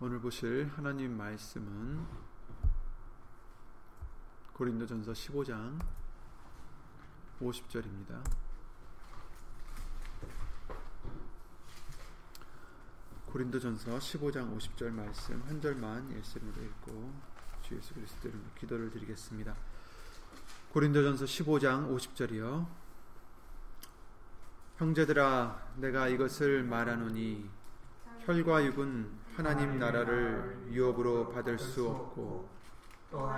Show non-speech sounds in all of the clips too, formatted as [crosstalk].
오늘 보실 하나님 말씀은 고린도전서 15장 50절입니다. 고린도전서 15장 50절 말씀 한 절만 예수님으로 읽고 주 예수 그리스도 이름으로 기도를 드리겠습니다. 고린도전서 15장 50절이요. 형제들아 내가 이것을 말하노니 혈과 육은 하나님 나라를 유업으로 받을 수 없고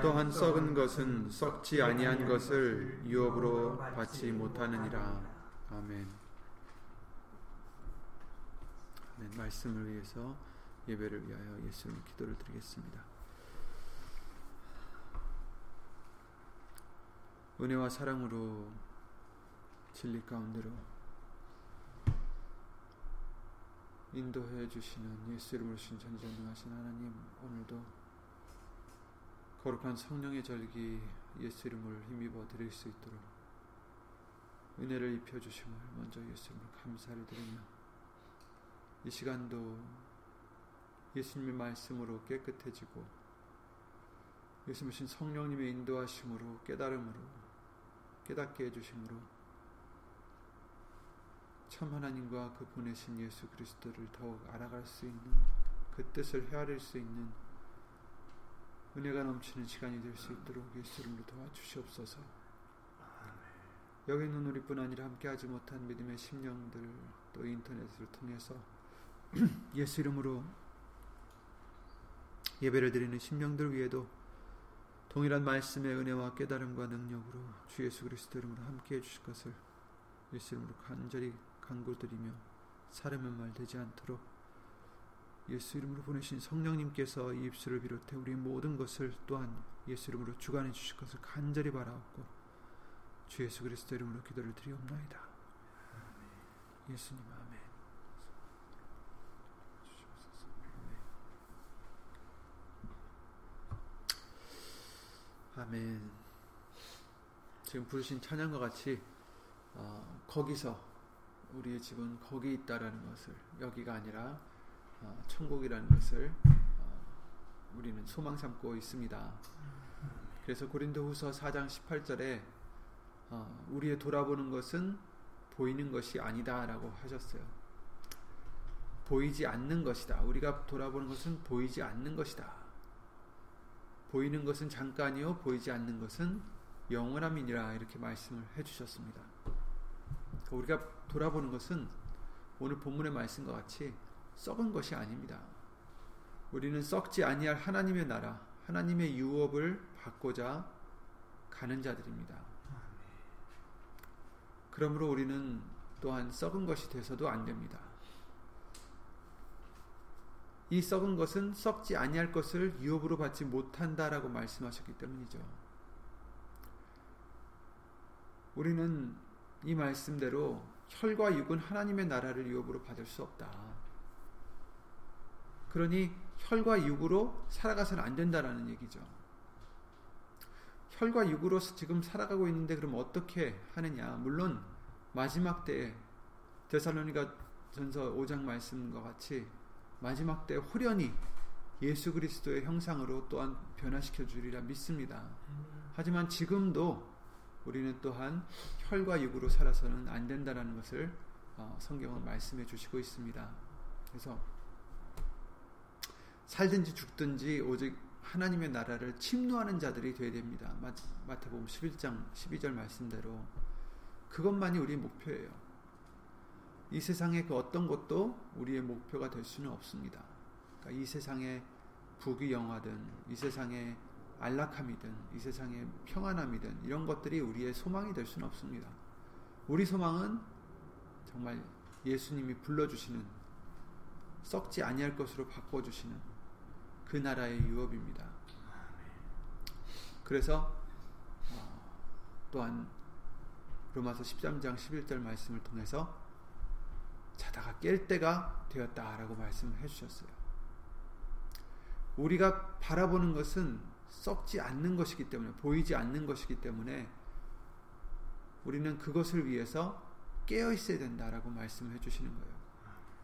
또한 썩은 것은 썩지 아니한 것을 유업으로 받지 못하느니라. 아멘. 아멘. 말씀을 위해서 예배를 위하여 예수님 기도를 드리겠습니다. 은혜와 사랑으로 진리 가운데로 인도해 주시는 예수 이름으로 신 전전능하신 하나님 오늘도 거룩한 성령의 절기 예수 이름을 힘입어 드릴 수 있도록 은혜를 입혀 주심을 먼저 예수 이름으로 감사를 드리며 이 시간도 예수님의 말씀으로 깨끗해지고 예수님의 신 성령님의 인도하심으로 깨달음으로 깨닫게 해주심으로 참 하나님과 그 보내신 예수 그리스도를 더욱 알아갈 수 있는 그 뜻을 헤아릴 수 있는 은혜가 넘치는 시간이 될 수 있도록 예수 이름으로 도와주시옵소서. 여기 있는 우리뿐 아니라 함께하지 못한 믿음의 심령들 또 인터넷을 통해서 [clears throat] 예수 이름으로 예배를 드리는 심령들 위에도 동일한 말씀의 은혜와 깨달음과 능력으로 주 예수 그리스도 이름으로 함께해 주실 것을 예수 이름으로 간절히 간구드리며 사람의 말 되지 않도록 예수 이름으로 보내신 성령님께서 이 입술을 비롯해 우리 모든 것을 또한 예수 이름으로 주관해 주실 것을 간절히 바라옵고 주 예수 그리스도 이름으로 기도를 드리옵나이다. 예수님 아멘. 아멘. 지금 부르신 찬양과 같이 어, 거기서 우리의 집은 거기 있다라는 것을 여기가 아니라 어, 천국이라는 것을 어, 우리는 소망 삼고 있습니다. 그래서 고린도후서 4장 18절에 어, 우리의 돌아보는 것은 보이는 것이 아니다라고 하셨어요. 보이지 않는 것이다. 우리가 돌아보는 것은 보이지 않는 것이다. 보이는 것은 잠깐이요 보이지 않는 것은 영원함이니라 이렇게 말씀을 해주셨습니다. 우리가 돌아보는 것은 오늘 본문의 말씀과 같이 썩은 것이 아닙니다. 우리는 썩지 아니할 하나님의 나라, 하나님의 유업을 받고자 가는 자들입니다. 그러므로 우리는 또한 썩은 것이 돼서도 안 됩니다. 이 썩은 것은 썩지 아니할 것을 유업으로 받지 못한다라고 말씀하셨기 때문이죠. 우리는 이 말씀대로 혈과 육은 하나님의 나라를 유업으로 받을 수 없다. 그러니 혈과 육으로 살아가서는 안 된다라는 얘기죠. 혈과 육으로 지금 살아가고 있는데 그럼 어떻게 하느냐? 물론 마지막 때에 데살로니가 전서 5장 말씀과 같이 마지막 때 호련히 예수 그리스도의 형상으로 또한 변화시켜 주리라 믿습니다. 하지만 지금도 우리는 또한 혈과 육으로 살아서는 안 된다라는 것을 어, 성경은 말씀해 주시고 있습니다. 그래서 살든지 죽든지 오직 하나님의 나라를 침노하는 자들이 되어야 됩니다. 마태복음 11장 12절 말씀대로 그것만이 우리의 목표예요. 이 세상의 그 어떤 것도 우리의 목표가 될 수는 없습니다. 그러니까 이 세상의 부귀 영화든 이 세상의 안락함이든 이 세상의 평안함이든 이런 것들이 우리의 소망이 될 수는 없습니다. 우리 소망은 정말 예수님이 불러주시는 썩지 아니할 것으로 바꿔주시는 그 나라의 유업입니다. 그래서 어, 또한 로마서 13장 11절 말씀을 통해서 자다가 깰 때가 되었다라고 말씀을 해주셨어요. 우리가 바라보는 것은 썩지 않는 것이기 때문에 보이지 않는 것이기 때문에 우리는 그것을 위해서 깨어 있어야 된다라고 말씀을 해주시는 거예요.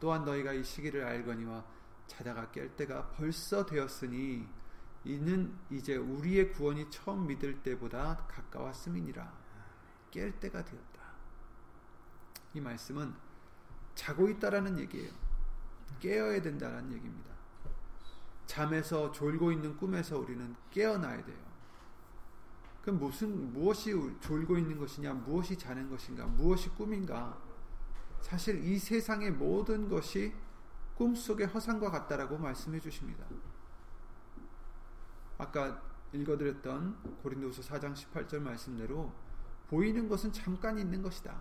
또한 너희가 이 시기를 알거니와 자다가 깰 때가 벌써 되었으니 이는 이제 우리의 구원이 처음 믿을 때보다 가까웠음이니라. 깰 때가 되었다. 이 말씀은 자고 있다라는 얘기예요. 깨어야 된다는 얘기입니다. 잠에서 졸고 있는 꿈에서 우리는 깨어나야 돼요. 그럼 무슨 무엇이 졸고 있는 것이냐, 무엇이 자는 것인가, 무엇이 꿈인가? 사실 이 세상의 모든 것이 꿈속의 허상과 같다라고 말씀해 주십니다. 아까 읽어드렸던 고린도후서 4장 18절 말씀대로 보이는 것은 잠깐 있는 것이다.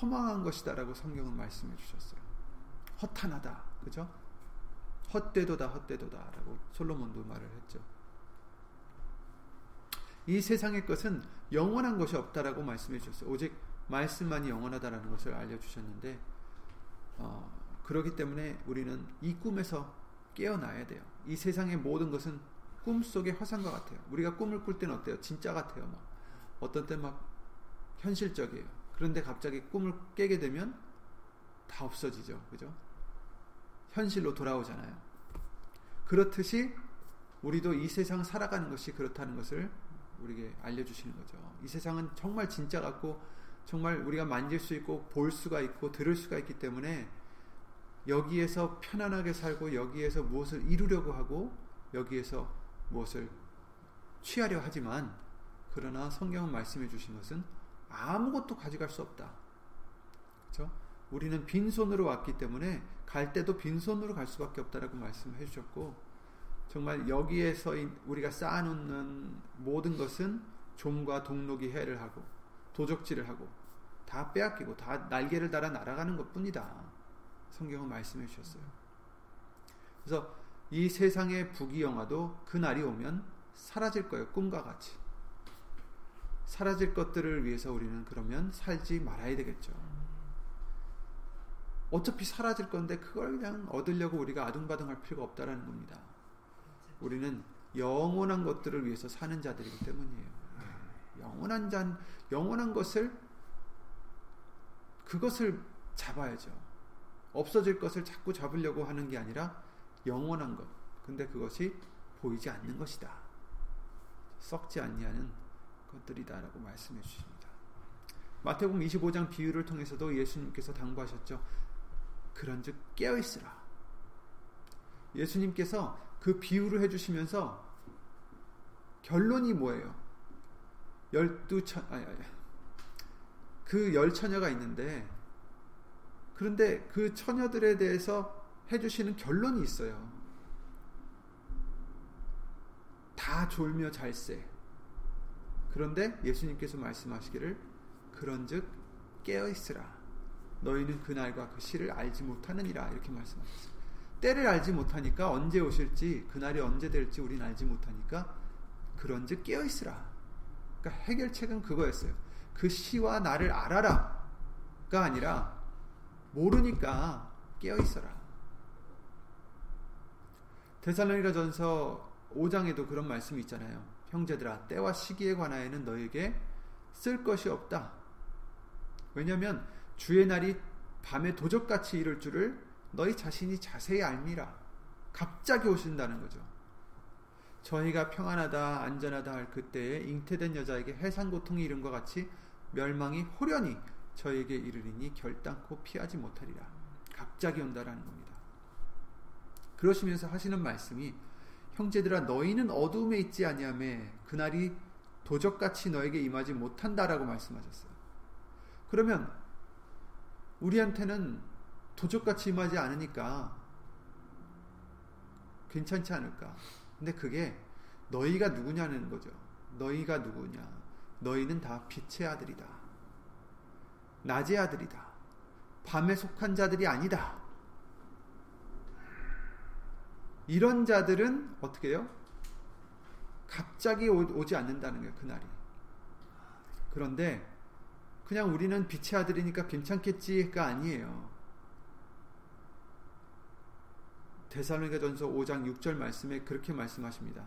허망한 것이다라고 성경은 말씀해 주셨어요. 허탄하다. 그죠? 헛되도다 헛되도다라고 솔로몬도 말을 했죠. 이 세상의 것은 영원한 것이 없다라고 말씀해 주셨어요. 오직 말씀만이 영원하다라는 것을 알려 주셨는데 어, 그렇기 때문에 우리는 이 꿈에서 깨어나야 돼요. 이 세상의 모든 것은 꿈 속의 화상과 같아요. 우리가 꿈을 꿀 때는 어때요? 진짜 같아요. 막 어떤 때 막 현실적이에요. 그런데 갑자기 꿈을 깨게 되면 다 없어지죠. 그죠? 현실로 돌아오잖아요. 그렇듯이 우리도 이 세상 살아가는 것이 그렇다는 것을 우리에게 알려주시는 거죠. 이 세상은 정말 진짜 같고 정말 우리가 만질 수 있고 볼 수가 있고 들을 수가 있기 때문에 여기에서 편안하게 살고 여기에서 무엇을 이루려고 하고 여기에서 무엇을 취하려 하지만 그러나 성경은 말씀해 주신 것은 아무것도 가져갈 수 없다. 그렇죠? 우리는 빈손으로 왔기 때문에 갈 때도 빈손으로 갈 수밖에 없다라고 말씀해 주셨고 정말 여기에서 우리가 쌓아놓는 모든 것은 종과 동록이 해를 하고 도적질을 하고 다 빼앗기고 다 날개를 달아 날아가는 것뿐이다. 성경은 말씀해 주셨어요. 그래서 이 세상의 부귀영화도 그 날이 오면 사라질 거예요. 꿈과 같이. 사라질 것들을 위해서 우리는 그러면 살지 말아야 되겠죠. 어차피 사라질 건데 그걸 그냥 얻으려고 우리가 아둥바둥할 필요가 없다라는 겁니다. 우리는 영원한 것들을 위해서 사는 자들이기 때문이에요. 영원한 잔, 영원한 것을 그것을 잡아야죠. 없어질 것을 자꾸 잡으려고 하는 게 아니라 영원한 것. 근데 그것이 보이지 않는 것이다. 썩지 않냐는 것들이다라고 말씀해 주십니다. 마태복음 25장 비유를 통해서도 예수님께서 당부하셨죠. 그런즉 깨어 있으라. 예수님께서 그 비유를 해 주시면서 결론이 뭐예요? 열두 처 아니 아니 그열 처녀가 있는데 그런데 그 처녀들에 대해서 해주시는 결론이 있어요. 다 졸며 잘세. 그런데 예수님께서 말씀하시기를 그런즉 깨어 있으라. 너희는 그날과 그 시를 알지 못하느니라 이렇게 말씀하셨어요. 때를 알지 못하니까 언제 오실지 그날이 언제 될지 우리는 알지 못하니까 그런즉 깨어 있으라. 그러니까 해결책은 그거였어요. 그 시와 나를 알아라가 아니라 모르니까 깨어 있어라. 데살로니가 전서 5장에도 그런 말씀이 있잖아요. 형제들아 때와 시기에 관하여는 너에게 쓸 것이 없다. 왜냐하면 주의 날이 밤에 도적같이 이를 줄을 너희 자신이 자세히 알미라. 갑자기 오신다는 거죠. 저희가 평안하다 안전하다 할 그때에 잉태된 여자에게 해산 고통이 이른과 같이 멸망이 호련히 저에게 이르리니 결단코 피하지 못하리라. 갑자기 온다라는 겁니다. 그러시면서 하시는 말씀이 형제들아 너희는 어둠에 있지 아니하매 그날이 도적같이 너에게 임하지 못한다라고 말씀하셨어요. 그러면 우리한테는 도적같이 임하지 않으니까 괜찮지 않을까? 근데 그게 너희가 누구냐는 거죠. 너희가 누구냐? 너희는 다 빛의 아들이다. 낮의 아들이다. 밤에 속한 자들이 아니다. 이런 자들은 어떻게 해요? 갑자기 오, 지 않는다는 거예요, 그날이. 그런데 그냥 우리는 빛의 아들이니까 괜찮겠지가 아니에요. 대사로니가 전서 5장 6절 말씀에 그렇게 말씀하십니다.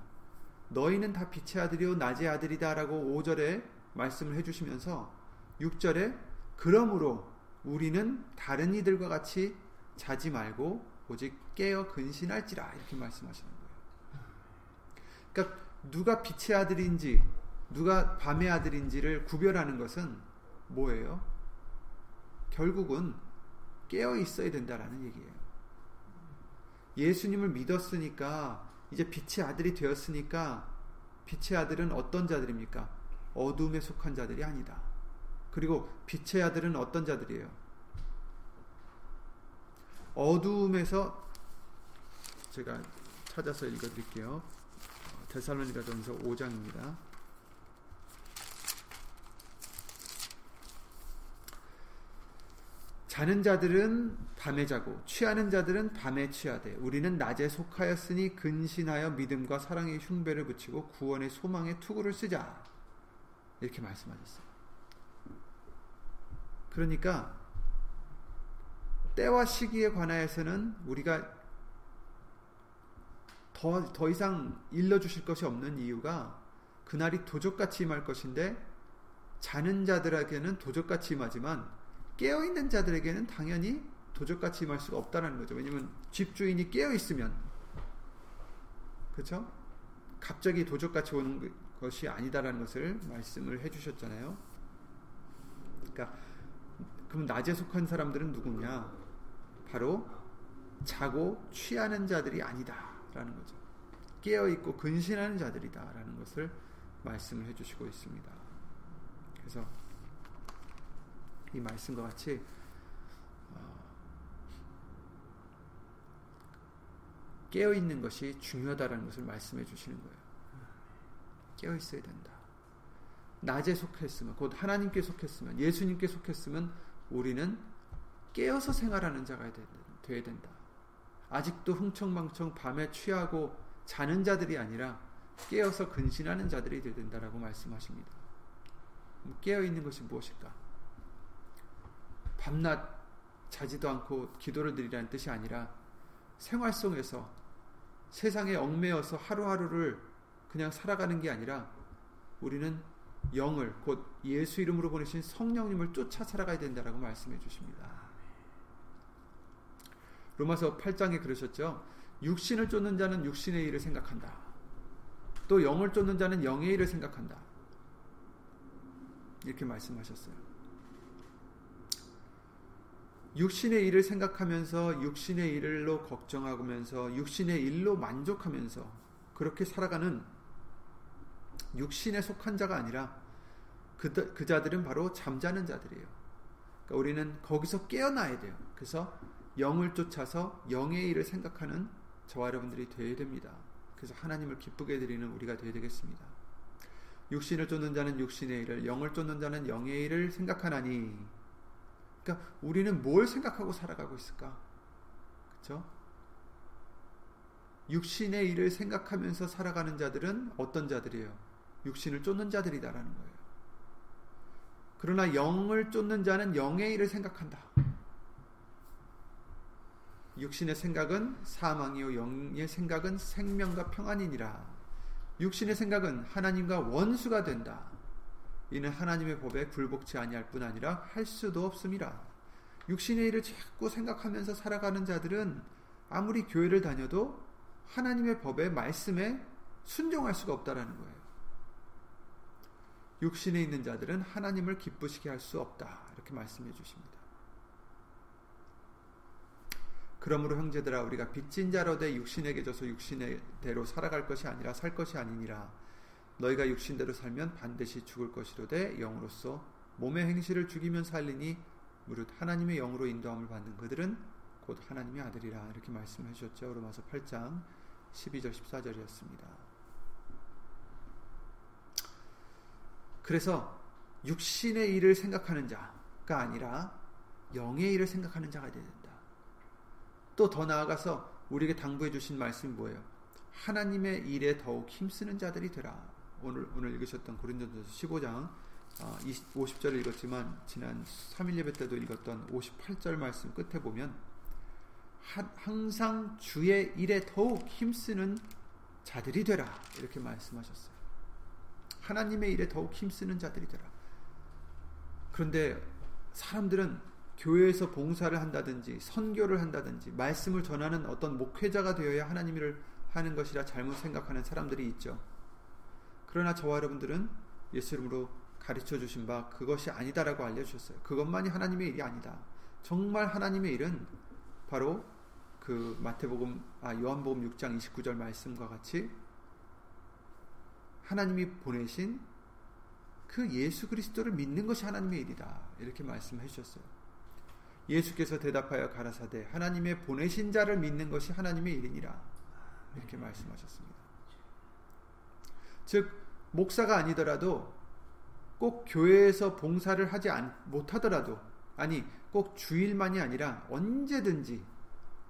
너희는 다 빛의 아들이요 낮의 아들이다 라고 5절에 말씀을 해주시면서 6절에 그러므로 우리는 다른 이들과 같이 자지 말고 오직 깨어 근신할지라 이렇게 말씀하시는 거예요. 그러니까 누가 빛의 아들인지 누가 밤의 아들인지를 구별하는 것은 뭐예요? 결국은 깨어 있어야 된다라는 얘기예요. 예수님을 믿었으니까 이제 빛의 아들이 되었으니까 빛의 아들은 어떤 자들입니까? 어둠에 속한 자들이 아니다. 그리고 빛의 아들은 어떤 자들이에요? 어둠에서 제가 찾아서 읽어드릴게요. 데살로니가전서 5장입니다. 자는 자들은 밤에 자고 취하는 자들은 밤에 취하되 우리는 낮에 속하였으니 근신하여 믿음과 사랑의 흉배를 붙이고 구원의 소망의 투구를 쓰자 이렇게 말씀하셨어요. 그러니까 때와 시기에 관하여서는 우리가 더, 더 이상 일러주실 것이 없는 이유가 그날이 도적같이 임할 것인데 자는 자들에게는 도적같이 임하지만 깨어있는 자들에게는 당연히 도적같이 임할 수가 없다는 거죠. 왜냐면 집주인이 깨어있으면 그렇죠? 갑자기 도적같이 오는 것이 아니다라는 것을 말씀을 해주셨잖아요. 그러니까 그럼 낮에 속한 사람들은 누구냐? 바로 자고 취하는 자들이 아니다라는 거죠. 깨어 있고 근신하는 자들이다라는 것을 말씀을 해주시고 있습니다. 그래서 이 말씀과 같이 어, 깨어 있는 것이 중요하다는 것을 말씀해 주시는 거예요. 깨어 있어야 된다. 낮에 속했으면 곧 하나님께 속했으면 예수님께 속했으면 우리는 깨어서 생활하는 자가 되어야 된다. 아직도 흥청망청 밤에 취하고 자는 자들이 아니라 깨어서 근신하는 자들이 되어야 된다라고 말씀하십니다. 깨어 있는 것이 무엇일까? 밤낮 자지도 않고 기도를 드리라는 뜻이 아니라 생활 속에서 세상에 얽매여서 하루하루를 그냥 살아가는 게 아니라 우리는 영을 곧 예수 이름으로 보내신 성령님을 쫓아 살아가야 된다라고 말씀해 주십니다. 로마서 8장에 그러셨죠. 육신을 쫓는 자는 육신의 일을 생각한다. 또 영을 쫓는 자는 영의 일을 생각한다. 이렇게 말씀하셨어요. 육신의 일을 생각하면서 육신의 일로 걱정하면서 육신의 일로 만족하면서 그렇게 살아가는 육신에 속한 자가 아니라 그, 그 자들은 바로 잠자는 자들이에요. 그러니까 우리는 거기서 깨어나야 돼요. 그래서 영을 쫓아서 영의 일을 생각하는 저와 여러분들이 되어야 됩니다. 그래서 하나님을 기쁘게 드리는 우리가 되어야 되겠습니다. 육신을 쫓는 자는 육신의 일을, 영을 쫓는 자는 영의 일을 생각하나니 그러니까 우리는 뭘 생각하고 살아가고 있을까? 그렇죠? 육신의 일을 생각하면서 살아가는 자들은 어떤 자들이에요? 육신을 쫓는 자들이다라는 거예요. 그러나 영을 쫓는 자는 영의 일을 생각한다. 육신의 생각은 사망이요 영의 생각은 생명과 평안이니라. 육신의 생각은 하나님과 원수가 된다. 이는 하나님의 법에 굴복치 아니할 뿐 아니라 할 수도 없음이라. 육신의 일을 자꾸 생각하면서 살아가는 자들은 아무리 교회를 다녀도 하나님의 법의 말씀에 순종할 수가 없다라는 거예요. 육신에 있는 자들은 하나님을 기쁘시게 할 수 없다. 이렇게 말씀해 주십니다. 그러므로 형제들아 우리가 빚진 자로되 육신에게 져서 육신의 대로 살아갈 것이 아니라 살 것이 아니니라. 너희가 육신대로 살면 반드시 죽을 것이로되 영으로서 몸의 행실을 죽이면 살리니 무릇 하나님의 영으로 인도함을 받는 그들은 곧 하나님의 아들이라 이렇게 말씀해 주셨죠. 로마서 8장 12절 14절이었습니다. 그래서 육신의 일을 생각하는 자가 아니라 영의 일을 생각하는 자가 되야 된다. 또 더 나아가서 우리에게 당부해 주신 말씀이 뭐예요? 하나님의 일에 더욱 힘쓰는 자들이 되라. 오늘 오늘 읽으셨던 고린도전서 15장 20, 50절을 읽었지만 지난 3일 예배 때도 읽었던 58절 말씀 끝에 보면 항상 주의 일에 더욱 힘쓰는 자들이 되라 이렇게 말씀하셨어요. 하나님의 일에 더욱 힘쓰는 자들이 되라. 그런데 사람들은 교회에서 봉사를 한다든지 선교를 한다든지 말씀을 전하는 어떤 목회자가 되어야 하나님 일을 하는 것이라 잘못 생각하는 사람들이 있죠. 그러나 저와 여러분들은 예수 이름으로 가르쳐 주신 바 그것이 아니다라고 알려주셨어요. 그것만이 하나님의 일이 아니다. 정말 하나님의 일은 바로 그 마태복음 아 요한복음 6장 29절 말씀과 같이 하나님이 보내신 그 예수 그리스도를 믿는 것이 하나님의 일이다. 이렇게 말씀해 주셨어요. 예수께서 대답하여 가라사대 하나님의 보내신 자를 믿는 것이 하나님의 일이니라. 이렇게 말씀하셨습니다. 즉 목사가 아니더라도 꼭 교회에서 봉사를 하지 못하더라도 아니 꼭 주일만이 아니라 언제든지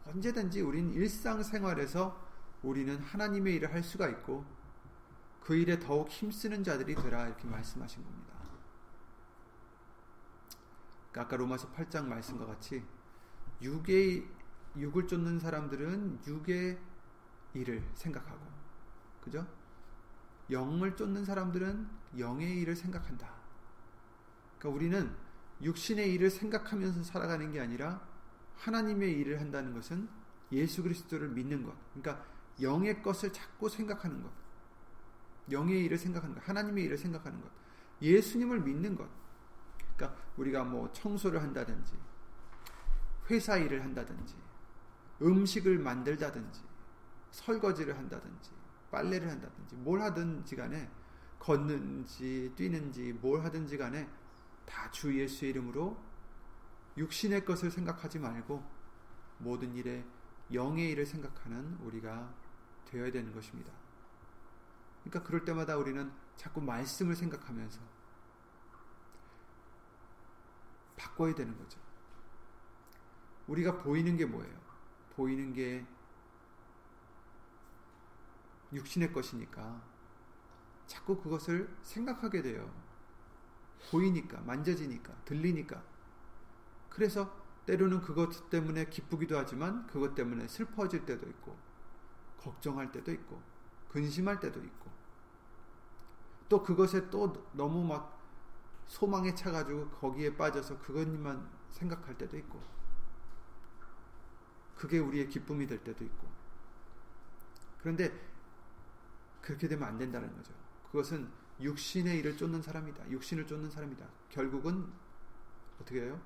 언제든지 우린 일상생활에서 우리는 하나님의 일을 할 수가 있고 그 일에 더욱 힘쓰는 자들이 되라 이렇게 말씀하신 겁니다. 그러니까 아까 로마서 8장 말씀과 같이 육의 육을 쫓는 사람들은 육의 일을 생각하고 그죠? 영을 쫓는 사람들은 영의 일을 생각한다. 그러니까 우리는 육신의 일을 생각하면서 살아가는 게 아니라 하나님의 일을 한다는 것은 예수 그리스도를 믿는 것. 그러니까 영의 것을 자꾸 생각하는 것. 영의 일을 생각하는 것. 하나님의 일을 생각하는 것. 예수님을 믿는 것. 그러니까 우리가 뭐 청소를 한다든지 회사 일을 한다든지 음식을 만들다든지 설거지를 한다든지 빨래를 한다든지 뭘 하든지 간에 걷는지 뛰는지 뭘 하든지 간에 다 주 예수의 이름으로 육신의 것을 생각하지 말고 모든 일에 영의 일을 생각하는 우리가 되어야 되는 것입니다. 그러니까 그럴 때마다 우리는 자꾸 말씀을 생각하면서 바꿔야 되는 거죠. 우리가 보이는 게 뭐예요? 보이는 게 육신의 것이니까 자꾸 그것을 생각하게 돼요. 보이니까, 만져지니까, 들리니까. 그래서 때로는 그것 때문에 기쁘기도 하지만 그것 때문에 슬퍼질 때도 있고, 걱정할 때도 있고, 근심할 때도 있고, 또 그것에 또 너무 막 소망에 차가지고 거기에 빠져서 그것만 생각할 때도 있고, 그게 우리의 기쁨이 될 때도 있고. 그런데 그렇게 되면 안 된다는 거죠. 그것은 육신의 일을 쫓는 사람이다. 육신을 쫓는 사람이다. 결국은 어떻게 해요?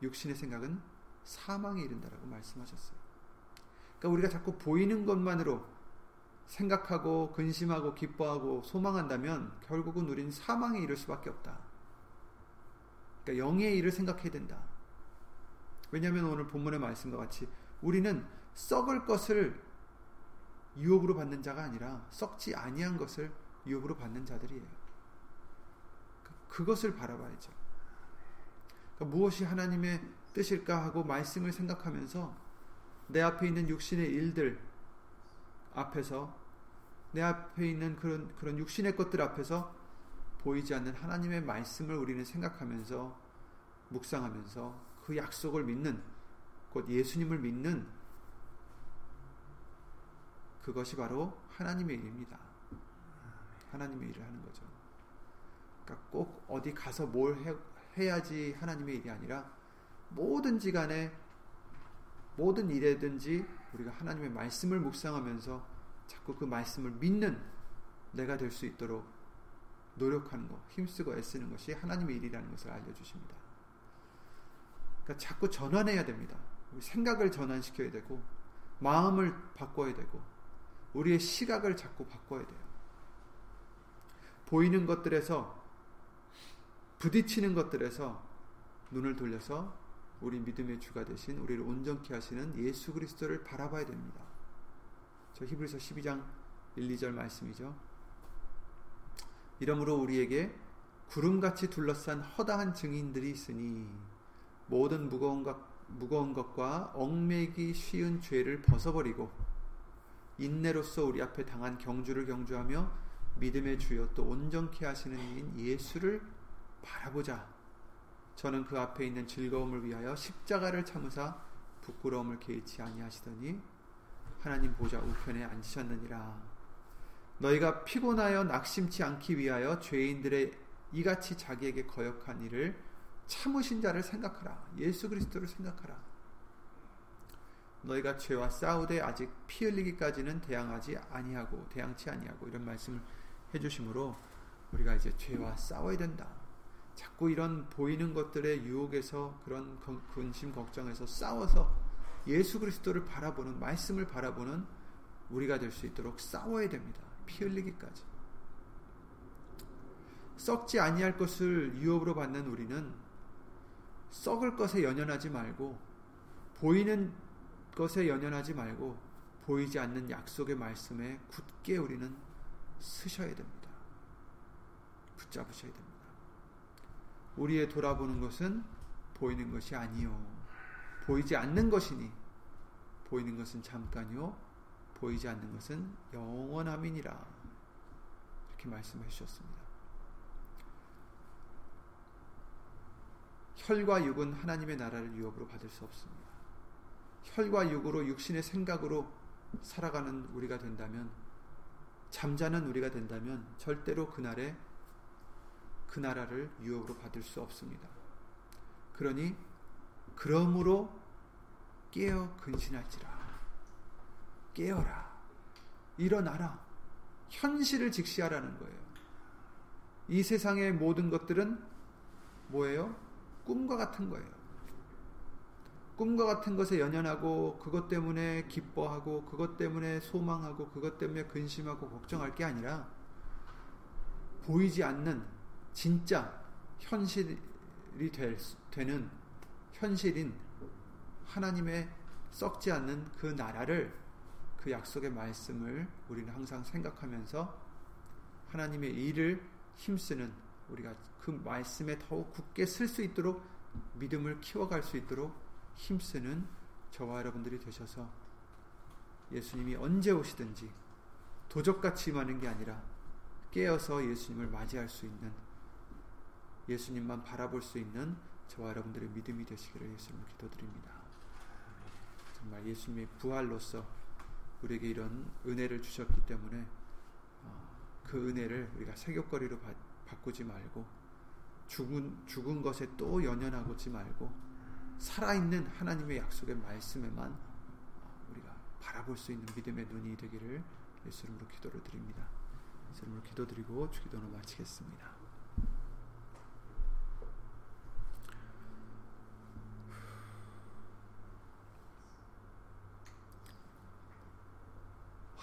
육신의 생각은 사망에 이른다라고 말씀하셨어요. 그러니까 우리가 자꾸 보이는 것만으로 생각하고 근심하고 기뻐하고 소망한다면 결국은 우리는 사망에 이를 수밖에 없다. 그러니까 영의 일을 생각해야 된다. 왜냐하면 오늘 본문의 말씀과 같이 우리는 썩을 것을 유혹으로 받는 자가 아니라 썩지 아니한 것을 유혹으로 받는 자들이에요. 그것을 바라봐야죠. 그러니까 무엇이 하나님의 뜻일까 하고 말씀을 생각하면서 내 앞에 있는 육신의 일들 앞에서 내 앞에 있는 그런 그런 육신의 것들 앞에서 보이지 않는 하나님의 말씀을 우리는 생각하면서 묵상하면서 그 약속을 믿는 곧 예수님을 믿는 그것이 바로 하나님의 일입니다. 하나님의 일을 하는 거죠. 그러니까 꼭 어디 가서 뭘 해, 야지 하나님의 일이 아니라 뭐든지 간에 모든 일에든지 우리가 하나님의 말씀을 묵상하면서 자꾸 그 말씀을 믿는 내가 될 수 있도록 노력하는 것, 힘쓰고 애쓰는 것이 하나님의 일이라는 것을 알려주십니다. 그러니까 자꾸 전환해야 됩니다. 생각을 전환시켜야 되고, 마음을 바꿔야 되고, 우리의 시각을 자꾸 바꿔야 돼요. 보이는 것들에서 부딪히는 것들에서 눈을 돌려서 우리 믿음의 주가 되신 우리를 온전케 하시는 예수 그리스도를 바라봐야 됩니다. 저 히브리서 12장 1, 2절 말씀이죠. 이러므로 우리에게 구름같이 둘러싼 허다한 증인들이 있으니 모든 무거운 것, 무거운 것과 얽매기 쉬운 죄를 벗어버리고 인내로서 우리 앞에 당한 경주를 경주하며 믿음의 주여 또 온전케 하시는 이인 예수를 바라보자. 저는 그 앞에 있는 즐거움을 위하여 십자가를 참으사 부끄러움을 개의치 아니하시더니 하나님 보좌 우편에 앉으셨느니라. 너희가 피곤하여 낙심치 않기 위하여 죄인들의 이같이 자기에게 거역한 일을 참으신 자를 생각하라. 예수 그리스도를 생각하라. 너희가 죄와 싸우되 아직 피 흘리기까지는 대항하지 아니하고 대항치 아니하고 이런 말씀을 해 주심으로 우리가 이제 죄와 싸워야 된다. 자꾸 이런 보이는 것들의 유혹에서 그런 근심 걱정에서 싸워서 예수 그리스도를 바라보는 말씀을 바라보는 우리가 될 수 있도록 싸워야 됩니다. 피 흘리기까지. 썩지 아니할 것을 유업으로 받는 우리는 썩을 것에 연연하지 말고 보이는 것에 연연하지 말고 보이지 않는 약속의 말씀에 굳게 우리는 쓰셔야 됩니다. 붙잡으셔야 됩니다. 우리의 돌아보는 것은 보이는 것이 아니요. 보이지 않는 것이니 보이는 것은 잠깐이요. 보이지 않는 것은 영원함이니라. 이렇게 말씀해 주셨습니다. 혈과 육은 하나님의 나라를 유업으로 받을 수 없습니다. 혈과 육으로 육신의 생각으로 살아가는 우리가 된다면 잠자는 우리가 된다면 절대로 그날에 그 나라를 유업으로 받을 수 없습니다. 그러니 그러므로 깨어 근신할지라 깨어라 일어나라 현실을 직시하라는 거예요. 이 세상의 모든 것들은 뭐예요? 꿈과 같은 거예요. 꿈과 같은 것에 연연하고 그것 때문에 기뻐하고 그것 때문에 소망하고 그것 때문에 근심하고 걱정할 게 아니라 보이지 않는 진짜 현실이 될, 되는 현실인 하나님의 썩지 않는 그 나라를 그 약속의 말씀을 우리는 항상 생각하면서 하나님의 일을 힘쓰는 우리가 그 말씀에 더욱 굳게 쓸 수 있도록 믿음을 키워갈 수 있도록 힘쓰는 저와 여러분들이 되셔서 예수님이 언제 오시든지 도적같이 임하는 게 아니라 깨어서 예수님을 맞이할 수 있는 예수님만 바라볼 수 있는 저와 여러분들의 믿음이 되시기를 예수님을 기도드립니다. 정말 예수님의 부활로서 우리에게 이런 은혜를 주셨기 때문에 어, 그 은혜를 우리가 세격거리로 바꾸지 말고 죽은 죽은 것에 또 연연하고지 말고 살아있는 하나님의 약속의 말씀에만 어, 우리가 바라볼 수 있는 믿음의 눈이 되기를 예수님으로 기도를 드립니다. 예수님으로 기도드리고 주기도를 마치겠습니다.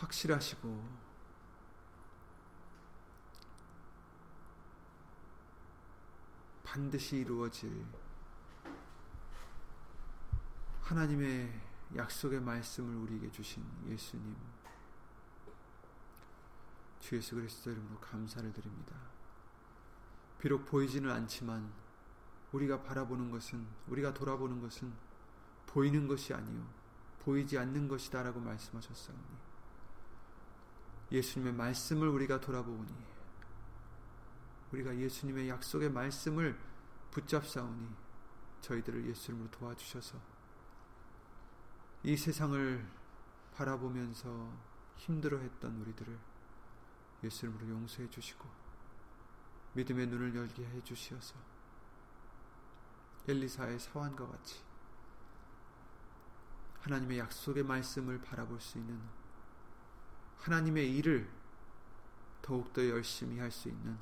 확실하시고 반드시 이루어질 하나님의 약속의 말씀을 우리에게 주신 예수님 주 예수 그리스도 이름으로 감사를 드립니다. 비록 보이지는 않지만 우리가 바라보는 것은 우리가 돌아보는 것은 보이는 것이 아니요 보이지 않는 것이다라고 말씀하셨사오니 예수님의 말씀을 우리가 돌아보니 우리가 예수님의 약속의 말씀을 붙잡사오니 저희들을 예수님으로 도와주셔서 이 세상을 바라보면서 힘들어했던 우리들을 예수님으로 용서해 주시고 믿음의 눈을 열게 해 주시어서 엘리사의 사환과 같이 하나님의 약속의 말씀을 바라볼 수 있는 하나님의 일을 더욱더 열심히 할 수 있는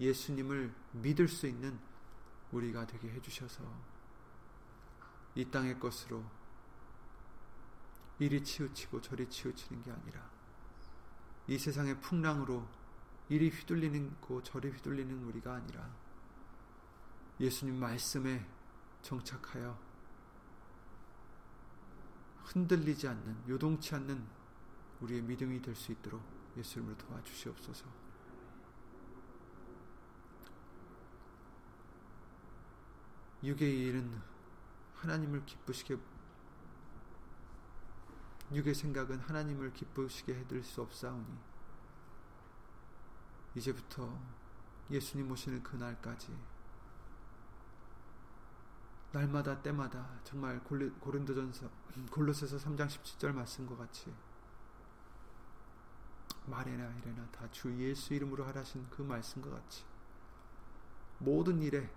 예수님을 믿을 수 있는 우리가 되게 해주셔서 이 땅의 것으로 이리 치우치고 저리 치우치는 게 아니라 이 세상의 풍랑으로 이리 휘둘리는 고 저리 휘둘리는 우리가 아니라 예수님 말씀에 정착하여 흔들리지 않는 요동치 않는 우리의 믿음이 될 수 있도록 예수님을 도와주시옵소서. 육의 일은 하나님을 기쁘시게 육의 생각은 하나님을 기쁘시게 해드릴 수 없사오니 이제부터 예수님 오시는 그날까지 날마다 때마다 정말 고린도전서 골로새서 3장 17절 말씀과 같이 말해나 이래나 다 주 예수 이름으로 하라신 그 말씀과 같이 모든 일에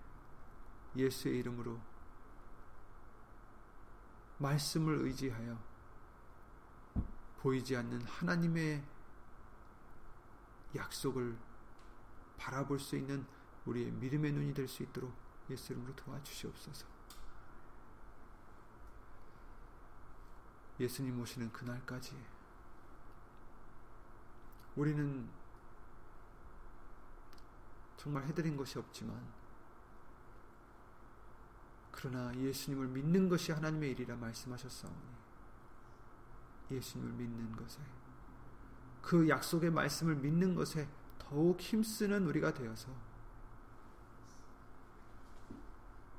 예수의 이름으로 말씀을 의지하여 보이지 않는 하나님의 약속을 바라볼 수 있는 우리의 믿음의 눈이 될 수 있도록 예수 이름으로 도와주시옵소서. 예수님 오시는 그날까지 우리는 정말 해드린 것이 없지만 그러나 예수님을 믿는 것이 하나님의 일이라 말씀하셨사오니 예수님을 믿는 것에 그 약속의 말씀을 믿는 것에 더욱 힘쓰는 우리가 되어서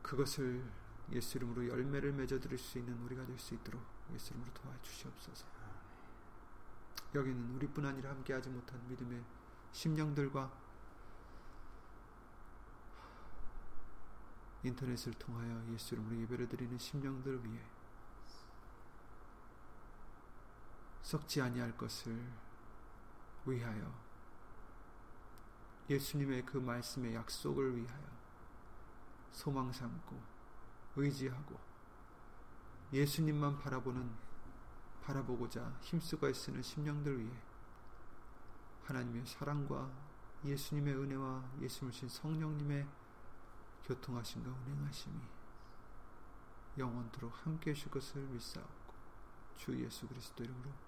그것을 예수 이름으로 열매를 맺어 드릴 수 있는 우리가 될 수 있도록 예수 이름으로 도와주시옵소서. 여기는 우리뿐 아니라 함께하지 못한 믿음의 심령들과 인터넷을 통하여 예수 이름으로 예배를 드리는 심령들을 위해 썩지 아니할 것을 위하여 예수님의 그 말씀의 약속을 위하여 소망 삼고 의지하고 예수님만 바라보는 바라보고자 힘쓰고 애쓰는 심령들 위해 하나님의 사랑과 예수님의 은혜와 예수님을 신 성령님의 교통하심과 운행하심이 영원토록 함께 하실 것을 믿사옵고 주 예수 그리스도 이름으로